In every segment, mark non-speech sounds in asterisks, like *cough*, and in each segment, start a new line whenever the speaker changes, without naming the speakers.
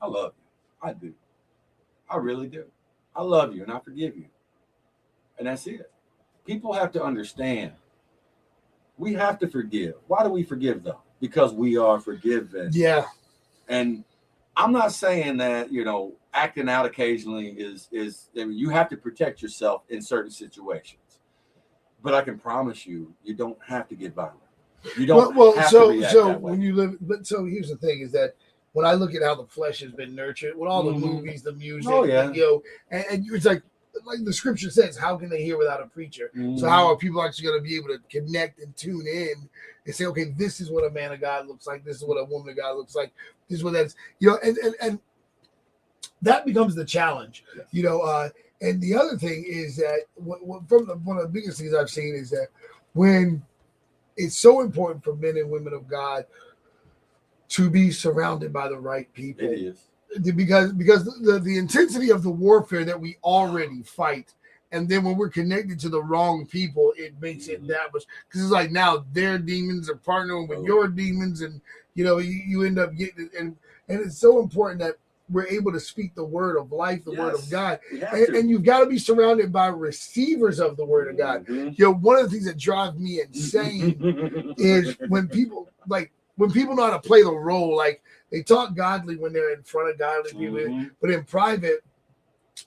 I love you. I do. I really do. I love you and I forgive you. And that's it. People have to understand. We have to forgive. Why do we forgive though? Because we are forgiven.
Yeah.
And I'm not saying that, you know, acting out occasionally is is I mean, you have to protect yourself in certain situations. But I can promise you, you don't have to get violent. You don't
well, well
have to
so so when you live but so here's the thing is that when I look at how the flesh has been nurtured with all the
Mhm.
movies, the music,
Oh, yeah.
you know, and, and it's like like the scripture says, how can they hear without a preacher? So
Mhm.
how are people actually going to be able to connect and tune in and say, okay, this is what a man of God looks like, this is what a woman of God looks like, this is what that's you know, and and, and that becomes the challenge, you know. Uh, and the other thing is that what, what, from the, one of the biggest things I've seen is that when it's so important for men and women of God to be surrounded by the right people
it is.
because because the, the intensity of the warfare that we already fight and then when we're connected to the wrong people it makes it
Mhm.
that much because it's like now their demons are partnering with
Oh.
your demons and you know you, you end up getting and and it's so important that we're able to speak the word of life the word of god and, and you've got to be surrounded by receivers of the word of god
Mhm.
you know one of the things that drives me insane *laughs* is when people like when people know how to play the role like they talk godly when they're in front of godly people.
Mhm.
but in private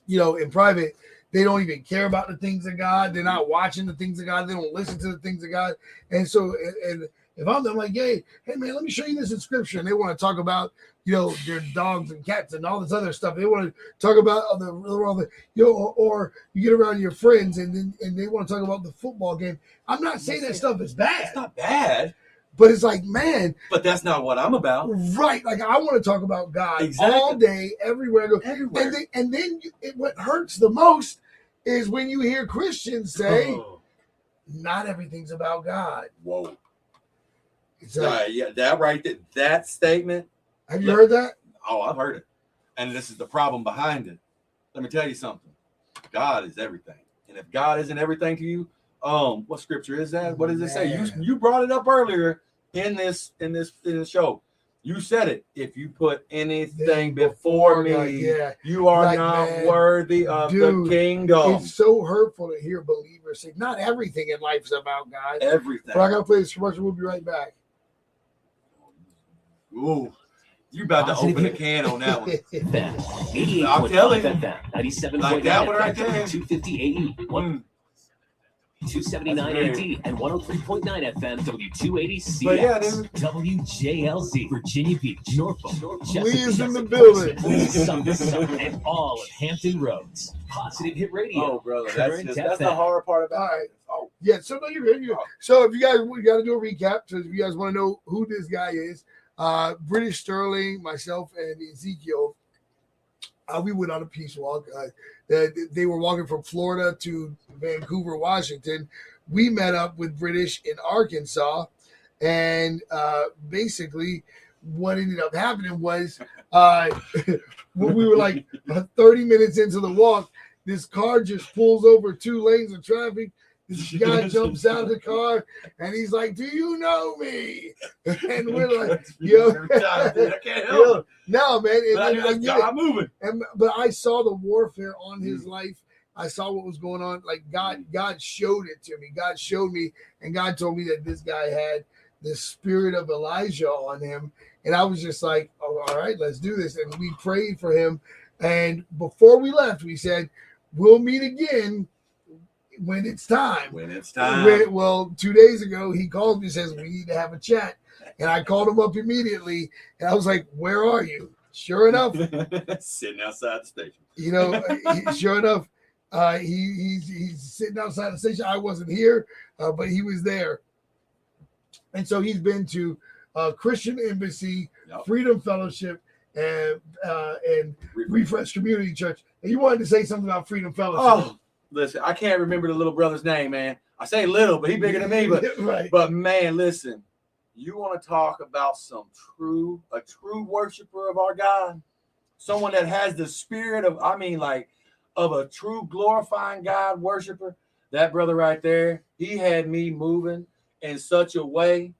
you know in private they don't even care about the things of god. They're not watching the things of god. They don't listen to the things of god. And so and, and if i'm them like hey hey man let me show you this in scripture. And they want to talk about you know their dogs and cats and all this other stuff. They want to talk about all the, the you know or, or you get around your friends and then and they want to talk about the football game. I'm not saying that stuff is bad.
It's not bad,
but it's like man
but that's not what I'm about.
right like i want to talk about god
Exactly.
all day everywhere
Everywhere.
and then, and then you, it, what hurts the most is when you hear Christians say,
Oh, *laughs*
"Not everything's about God."
whoa.
It's like,
Uh, yeah, that right there, that statement.
have you heard that?
Oh, I've heard it. And this is the problem behind it. Let me tell you something. God is everything. And if God isn't everything to you, um, what scripture is that? What does it say? You you brought it up earlier in this in this in the show. You said it. If you put anything before me,
God, yeah,
you are
Like,
not
man,
worthy of
dude,
the kingdom.
it's so hurtful to hear believers say, "Not everything in life is about God."
Everything.
But I gotta play this commercial. We'll be right back.
Ooh, you about to open a can on that one. I'm tell
88.5
you.
FM, 97.9
Like that one right there.
250 AE,
Mm.
279
That's
AD, and 103.9 FM, W280 CS.
But yeah, dude.
WJLZ, Virginia Beach, Norfolk, Chesapeake,
Lee is in the building.
Sumter, Sumter, and all of Hampton Roads. Positive Hit Radio.
Oh, brother, that's just, that's the horror part about
All right.
it. Oh,
Yeah, so no, you're good. You're good. So if you guys we got to do a recap, so if you guys want to know who this guy is, uh, British Sterling, myself, and Ezekiel, uh, we went on a peace walk. Uh, they, they were walking from Florida to Vancouver, Washington. We met up with British in Arkansas, and uh, basically, what ended up happening was uh, *laughs* we were like 30 minutes into the walk, this car just pulls over two lanes of traffic. *laughs* This guy jumps out of the car and he's like, "Do you know me?" *laughs* And we're like, "Yo,
I can't *laughs* help
no, man." And,
But I knew
I
that's
get it.
Moving.
And but I saw the warfare on his
Mm.
life. I saw what was going on. Like God, God showed it to me. God showed me, and God told me that this guy had the spirit of Elijah on him. And I was just like, oh, all right, let's do this. And we prayed for him. And before we left, we said, we'll meet again when it's time.
When it's time.
When- well, two days ago, he called me and says, We need to have a chat. And I called him up immediately. And I was like, Where are you? Sure enough, *laughs*
Sitting outside the station.
you know, sure enough, uh, he, he's, he's sitting outside the station. I wasn't here, uh, but he was there. And so he's been to uh, Christian Embassy,
Yep.
Freedom Fellowship, and uh, and Refresh Community Church. And you wanted to say something about Freedom Fellowship.
Oh, listen, I can't remember the little brother's name, man. I say little, but he bigger than me. But *laughs*
right.
but man, listen, you want to talk about some true, a true worshiper of our God, someone that has the spirit of, I mean, like of a true glorifying God worshiper. That brother right there, he had me moving in such a way,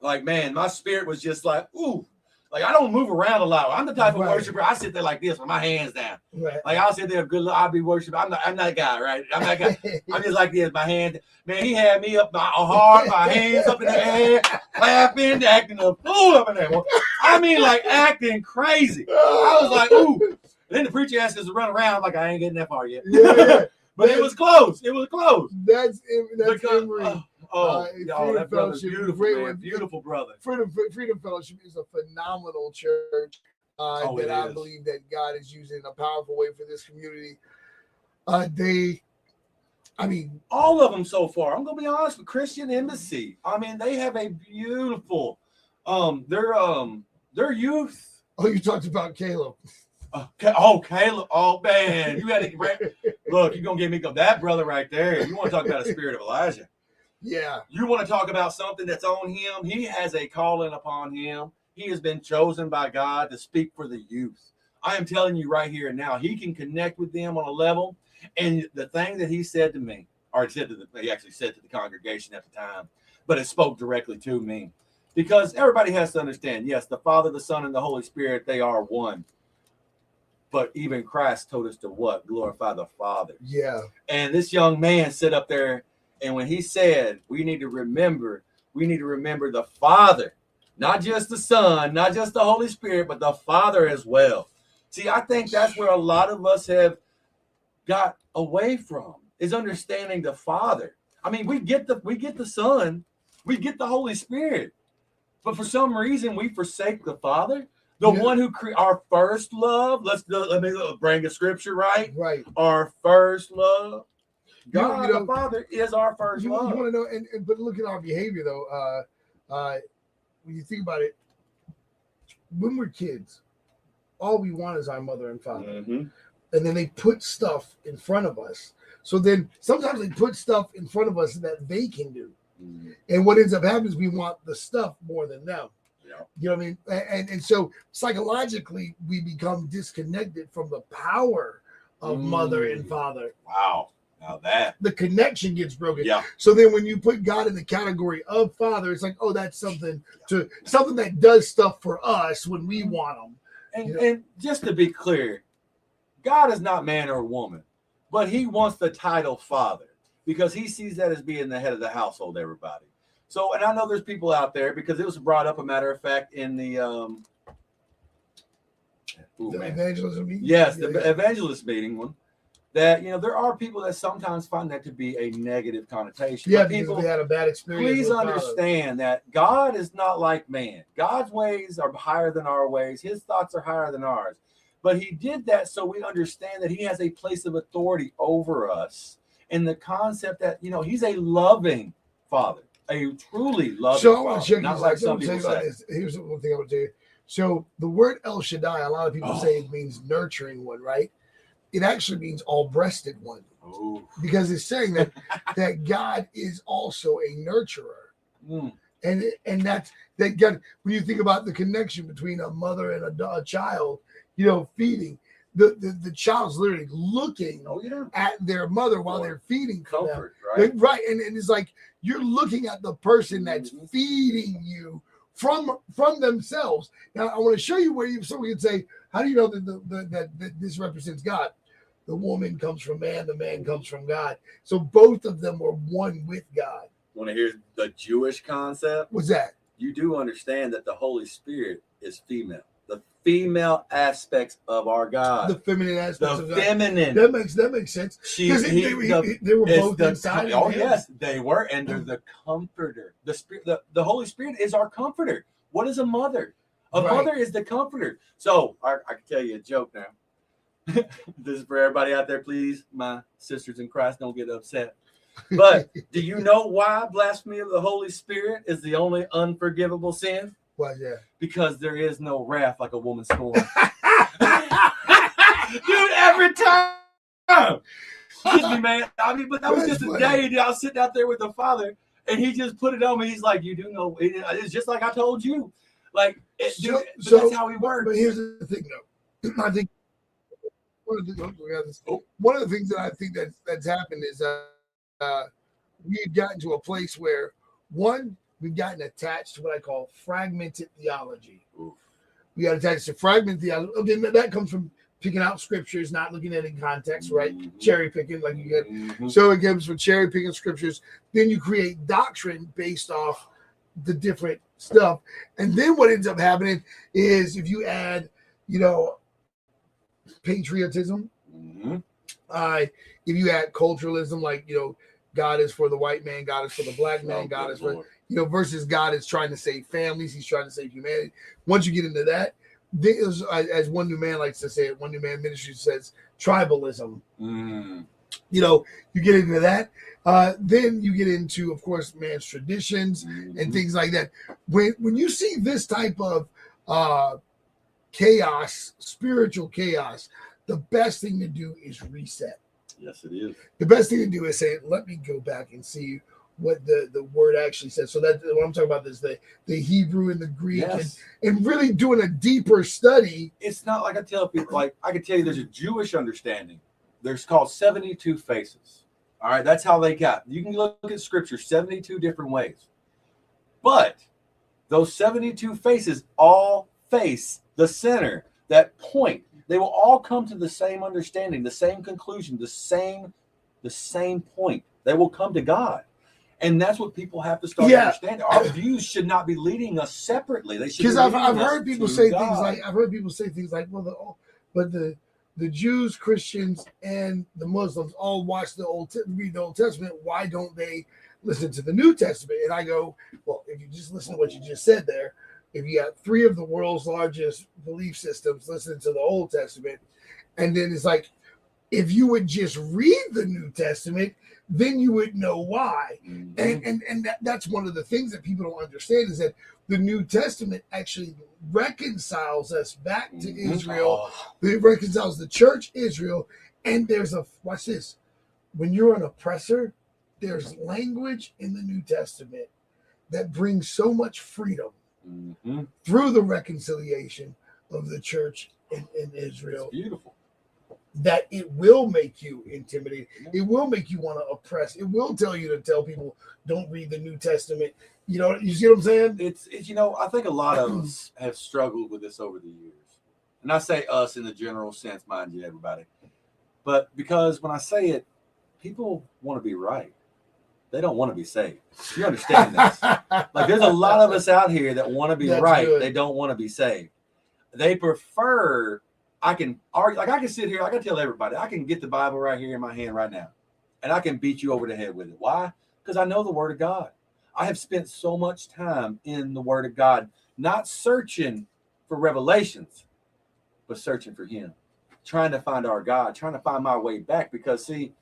like man, my spirit was just like, ooh, Like I don't move around a lot. I'm the type of
Right.
worshiper. I sit there like this with my hands down.
Right.
Like I'll sit there, good. I'll be worshiping. I'm not. I'm that guy, right? I'm not guy. *laughs* I'm just like this. My hand, man. He had me up my heart, my hands up in the air, laughing, acting a fool up in there. I mean, like acting crazy. I was like, ooh. And then the preacher asked us to run around. like I ain't getting that far yet.
Yeah.
But it was close. It was close.
That's that's
Because-
Emory.
oh, oh,
Uh,
y'all, that brother's
Fellowship,
beautiful,
great
man.
one.
Beautiful brother.
Freedom Freedom Fellowship is a phenomenal church uh,
Oh,
that I
is.
believe that God is using in a powerful way for this community. Uh, they, I mean,
all of them so far. I'm gonna be honest with Christian Embassy. I mean, they have a beautiful, um, their um, their youth.
oh, you talked about Caleb. *laughs*
Uh, oh, Caleb. Oh man, you had to look. You're gonna get me that brother right there. You want to talk about a spirit of Elijah?
Yeah,
You want to talk about something that's on him? He has a calling upon him. He has been chosen by God to speak for the youth. I am telling you right here and now, he can connect with them on a level. And the thing that he said to me, or he said to the, he actually said to the congregation at the time, but it spoke directly to me, because everybody has to understand. Yes, the Father, the Son, and the Holy Spirit, they are one. But even Christ told us to what? Glorify the Father.
yeah,
And this young man sit up there, and when he said, "We need to remember, we need to remember the Father, not just the Son, not just the Holy Spirit, but the Father as well." See, I think that's where a lot of us have got away from is understanding the Father. I mean, we get the we get the Son, we get the Holy Spirit, but for some reason we forsake the Father, the
Yeah.
one who cre- our first love. Let's let me bring a scripture right
right.
our first love. God
you know-
the Father is our first
You, you want to know, and, and but look at our behavior though. Uh, uh, when you think about it, when we're kids, all we want is our mother and father.
Mhm.
and then they put stuff in front of us. So then sometimes they put stuff in front of us that they can do. And what ends up happening is we want the stuff more than them.
Yeah.
You know what I mean? And and so psychologically we become disconnected from the power of mother and
Mm.
father.
Wow. Now that.
The connection gets broken.
Yeah.
So then when you put God in the category of father, it's like, oh, that's something to something that does stuff for us when we want them.
And,
Yeah.
and just to be clear, God is not man or woman, but he wants the title father because he sees that as being the head of the household, everybody. So, and I know there's people out there because it was brought up, a matter of fact, in the um ooh,
The evangelism meeting.
Yes, the
yeah.
evangelist meeting one. That you know, there are people that sometimes find that to be a negative connotation.
Yeah,
But people,
had a bad experience.
please understand that God is not like man. God's ways are higher than our ways. His thoughts are higher than ours. But He did that so we understand that He has a place of authority over us, and the concept that you know He's a loving Father, a truly loving
So I want
Father,
to check
not like some people say.
this. Here's the one thing I would you. So the word El Shaddai, a lot of people
Oh.
say it means nurturing one, right? It actually means all breasted one
Ooh.
because it's saying that *laughs* that God is also a nurturer.
Mm.
And and that's that God when you think about the connection between a mother and a, a child, you know, feeding the, the the child's literally looking
Oh yeah,
at their mother while they're feeding for them.
right?
Like, right. And, and it's like you're looking at the person that's feeding you from from themselves. Now I want to show you where you so we can say, how do you know that the, the, that, that this represents God? The woman comes from man, the man comes from God. So both of them were one with God.
Want to hear the Jewish concept?
What's that?
You do understand that the Holy Spirit is female. Female aspects of our God.
the feminine aspects
The
of God.
feminine.
That makes that makes sense.
She, he-
they,
the-
they were both
the
inside.
oh yes, they were, and they're the comforter. The spirit, the, the Holy Spirit is our comforter. What is a mother? A
Right.
mother is the comforter. So I, I can tell you a joke now. *laughs* this is for everybody out there. Please, my sisters in Christ, don't get upset. But *laughs* do you know why blasphemy of the Holy Spirit is the only unforgivable sin?
Why.
Because there is no wrath like a woman scorned. *laughs* *laughs* Dude, every time. Excuse me, man. I mean, but that was just a day. and I was sitting out there with the father, and he just put it on me. He's like, "You do know, it's just like I told you." Like, it,
So-
dude,
so-
that's how he works.
but here's the thing, though. I think one of the, oh, we got this.
Oh.
one of the things that I think that that's happened is uh, uh, we've gotten to a place where one we've gotten attached to what I call fragmented theology.
Oof.
We got attached to fragmented theology. Again, that- comes from picking out scriptures, not looking at it in context, right?
Mhm.
Cherry picking, like you get.
Mhm.
So it comes from cherry picking scriptures. Then you create doctrine based off the different stuff. And then what ends up happening is if you add, you know, patriotism,
Mhm.
uh, if you add culturalism, like you know, God is for the white man, God is for the black man,
Oh,
God is for
Lord.
You know, versus God is trying to save families, He's trying to save humanity. Once you get into that, there's, as one new man likes to say it, one new man ministry says tribalism.
Mm.
You know, you get into that. Uh, then you get into, of course, man's traditions and
Mhm.
things like that. When when you see this type of uh, chaos, spiritual chaos, the best thing to do is reset.
Yes, it is.
The best thing to do is say, "Let me go back and see what the, the word actually says." So that what I'm talking about is the the Hebrew and the Greek,
Yes.
and, and really doing a deeper study.
It's not like I tell people, like I can tell you there's a Jewish understanding. There's called 72 faces. All right, that's how they got. You can look at scripture 72 different ways. But those 72 faces all face the center, that point. They will all come to the same understanding, the same conclusion, the same, the same point. They will come to God. And that's what people have to start
Yeah.
understanding. Our views should not be leading us separately. They should
Because I've, I've heard people say
God.
things like I've heard people say things like, "Well, the oh, but the the Jews, Christians, and the Muslims all watch the old read the Old Testament. Why don't they listen to the New Testament?" And I go, "Well, if you just listen to what you just said there, if you got three of the world's largest belief systems listening to the Old Testament, and then it's like, if you would just read the New Testament, then you would know why."
Mhm.
and and and that, that's one of the things that people don't understand is that the New Testament actually reconciles us back to
Mhm.
Israel.
Oh,
It reconciles the church Israel, and there's a watch this. When you're an oppressor, there's language in the New Testament that brings so much freedom
mhm.
through the reconciliation of the church in, in
It's
Israel
beautiful.
That it will make you intimidated. It will make you want to oppress. It will tell you to tell people don't read the New Testament. You know, you see what I'm saying?
It's, it's you know, I think a lot of us *clears throat* have struggled with this over the years. And I say us in the general sense, mind you, everybody. But because when I say it, people want to be right. They don't want to be saved. You understand this? *laughs* Like there's a lot of us out here that want to be
That's
right.
good.
They don't want to be saved. They prefer. I can argue. Like I can sit here. I can tell everybody. I can get the Bible right here in my hand right now, and I can beat you over the head with it. Why? Because I know the Word of God. I have spent so much time in the Word of God, not searching for revelations, but searching for Him, trying to find our God, trying to find my way back. Because see,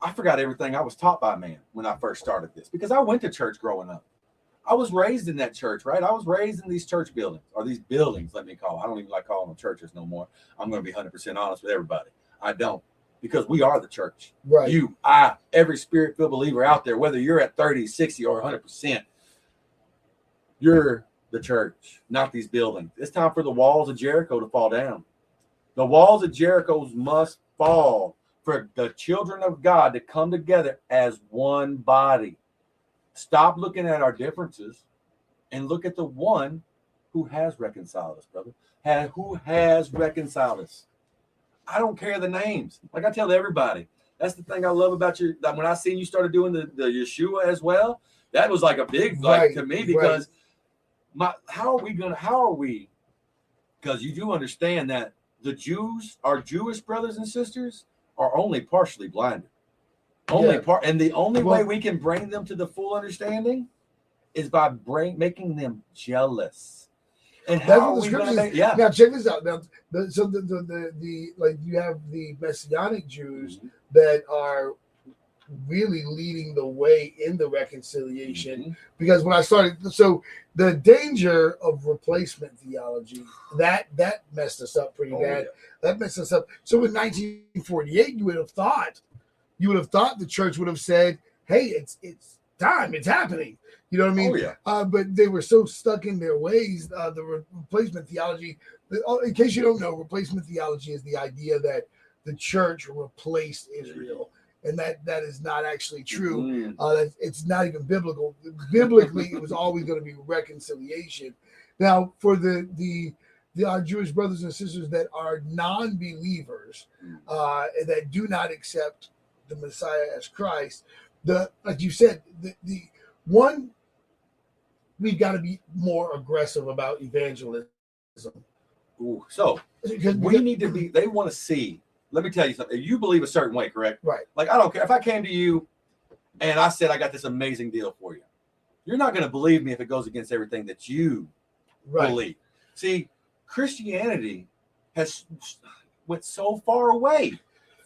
I forgot everything I was taught by man when I first started this. Because I went to church growing up. I was raised in that church, right? I was raised in these church buildings or these buildings, let me call. Them. I don't even like calling them churches no more. I'm going to be 100% honest with everybody. I don't because we are the church.
right.
You, I, every spirit filled believer out there, whether you're at 30, 60, or 100%, you're the church, not these buildings. It's time for the walls of Jericho to fall down. The walls of Jericho must fall for the children of God to come together as one body. Stop looking at our differences and look at the one who has reconciled us, brother. Ha- who has reconciled us. I don't care the names. Like I tell everybody, that's the thing I love about you. That when I seen you started doing the, the Yeshua as well, that was like a big like
Right,
to me
right.
because my how are we gonna how are we? Because you do understand that the Jews, our Jewish brothers and sisters, are only partially blinded. Only
Yeah.
part, and the only way we can bring them to the full understanding is by bring, making them jealous. And
That's
how
what the
are we
scriptures.
make, yeah.
Now check this out. Now, the, so the, the the the like you have the messianic Jews
Mhm.
that are really leading the way in the reconciliation.
Mhm.
Because when I started, so the danger of replacement theology that that messed us up pretty
Oh,
bad.
yeah.
That messed us up. So in 1948, you would have thought, you would have thought the church would have said, "Hey, it's it's time, it's happening." You know what I mean?
oh yeah.
uh, but they were so stuck in their ways. Uh, the re- replacement theology, oh, in case you don't know, replacement theology is the idea that the church replaced Israel, and that that is not actually true.
Mhm.
Uh, that it's not even biblical. Biblically, it was always going to be reconciliation. Now, for the the the, our Jewish brothers and sisters that are non-believers
Mm.
uh, that do not accept the Messiah as Christ. The like you said, the, the one we've got to be more aggressive about evangelism.
Ooh, so
Because-
we need to be. They want to see. Let me tell you something. You believe a certain way, correct?
right.
Like I don't care if I came to you and I said I got this amazing deal for you. You're not going to believe me if it goes against everything that you
Right.
believe. See, Christianity has went so far away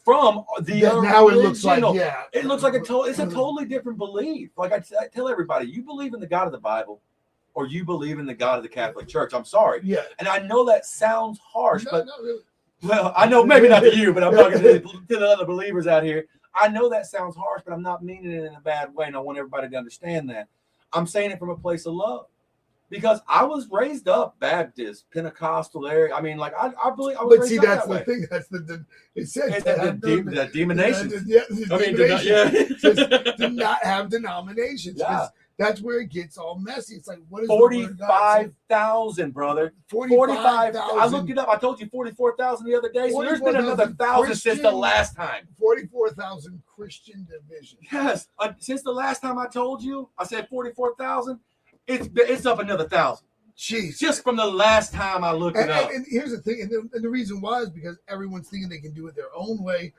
from the
That now it looks like yeah.
It looks like a total. It's a mm-hmm. totally different belief. Like I, tell everybody, you believe in the God of the Bible, or you believe in the God of the Catholic Church. I'm sorry,
Yeah.
and I know that sounds harsh,
No,
but
really.
well, I know maybe not to you, but I'm talking to, *laughs* to the other believers out here. I know that sounds harsh, but I'm not meaning it in a bad way, and I want everybody to understand that. I'm saying it from a place of love. Because I was raised up Baptist, Pentecostal area. I mean, like I, I believe I
But see, that's
that
the
way.
thing. That's the, the it says
And
to
the,
have
the,
no-
the demon nations.
Yeah,
I mean, not, yeah. *laughs*
not have denominations.
Yeah.
That's where it gets all messy. It's like, what is the word of God say?
45,000, brother.
45,000.
45. I looked it up. I told you 44,000 the other day. So there's been another
44,000
thousand since the last time.
44,000 Christian divisions.
Yes. Uh, since the last time I told you, I said 44,000. It's it's up another thousand.
Jeez.
Just from the last time I looked
And,
it up.
and, and here's the thing, and the, and the reason why is because everyone's thinking they can do it their own way.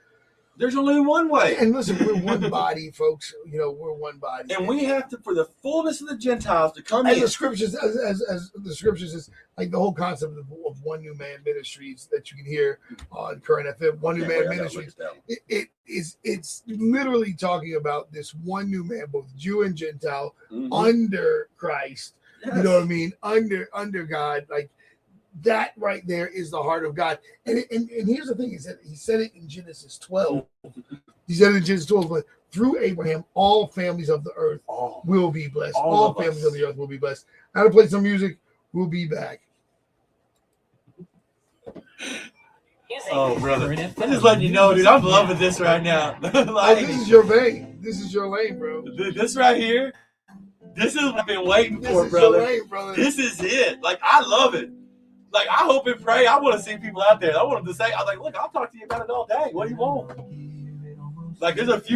There's only one way.
And listen, we're one *laughs* body, folks. You know, we're one body.
And we have to, for the fullness of the Gentiles to come
as
in.
the scriptures, as, as, as the scriptures is like the whole concept of, of one new man ministries that you can hear on current FM, one new man ministries.
look at that one.
it, it is it's literally talking about this one new man, both Jew and Gentile,
Mhm.
under Christ.
Yes.
You know what I mean? Under under God, like that right there is the heart of God. And it- and, and here's the thing: he said he said it in Genesis 12. He said it in Genesis 12, but through Abraham, all families of the earth
Oh,
will be blessed.
All
All,
of us.
families of the earth will be blessed. Now to play some music. We'll be back.
oh, oh
brother.
I'm just letting you know, dude. I'm loving this right now. *laughs*
Oh, this is your vein. This is your lane, bro.
this right here, this is what I've been waiting
This
for,
is
brother.
your lane, brother.
This is it. Like, I love it. Like, I hope and pray. I want to see people out there. I want them to say, I'm like, look, I'll talk to you about it all day. What do you want? Like, there's a few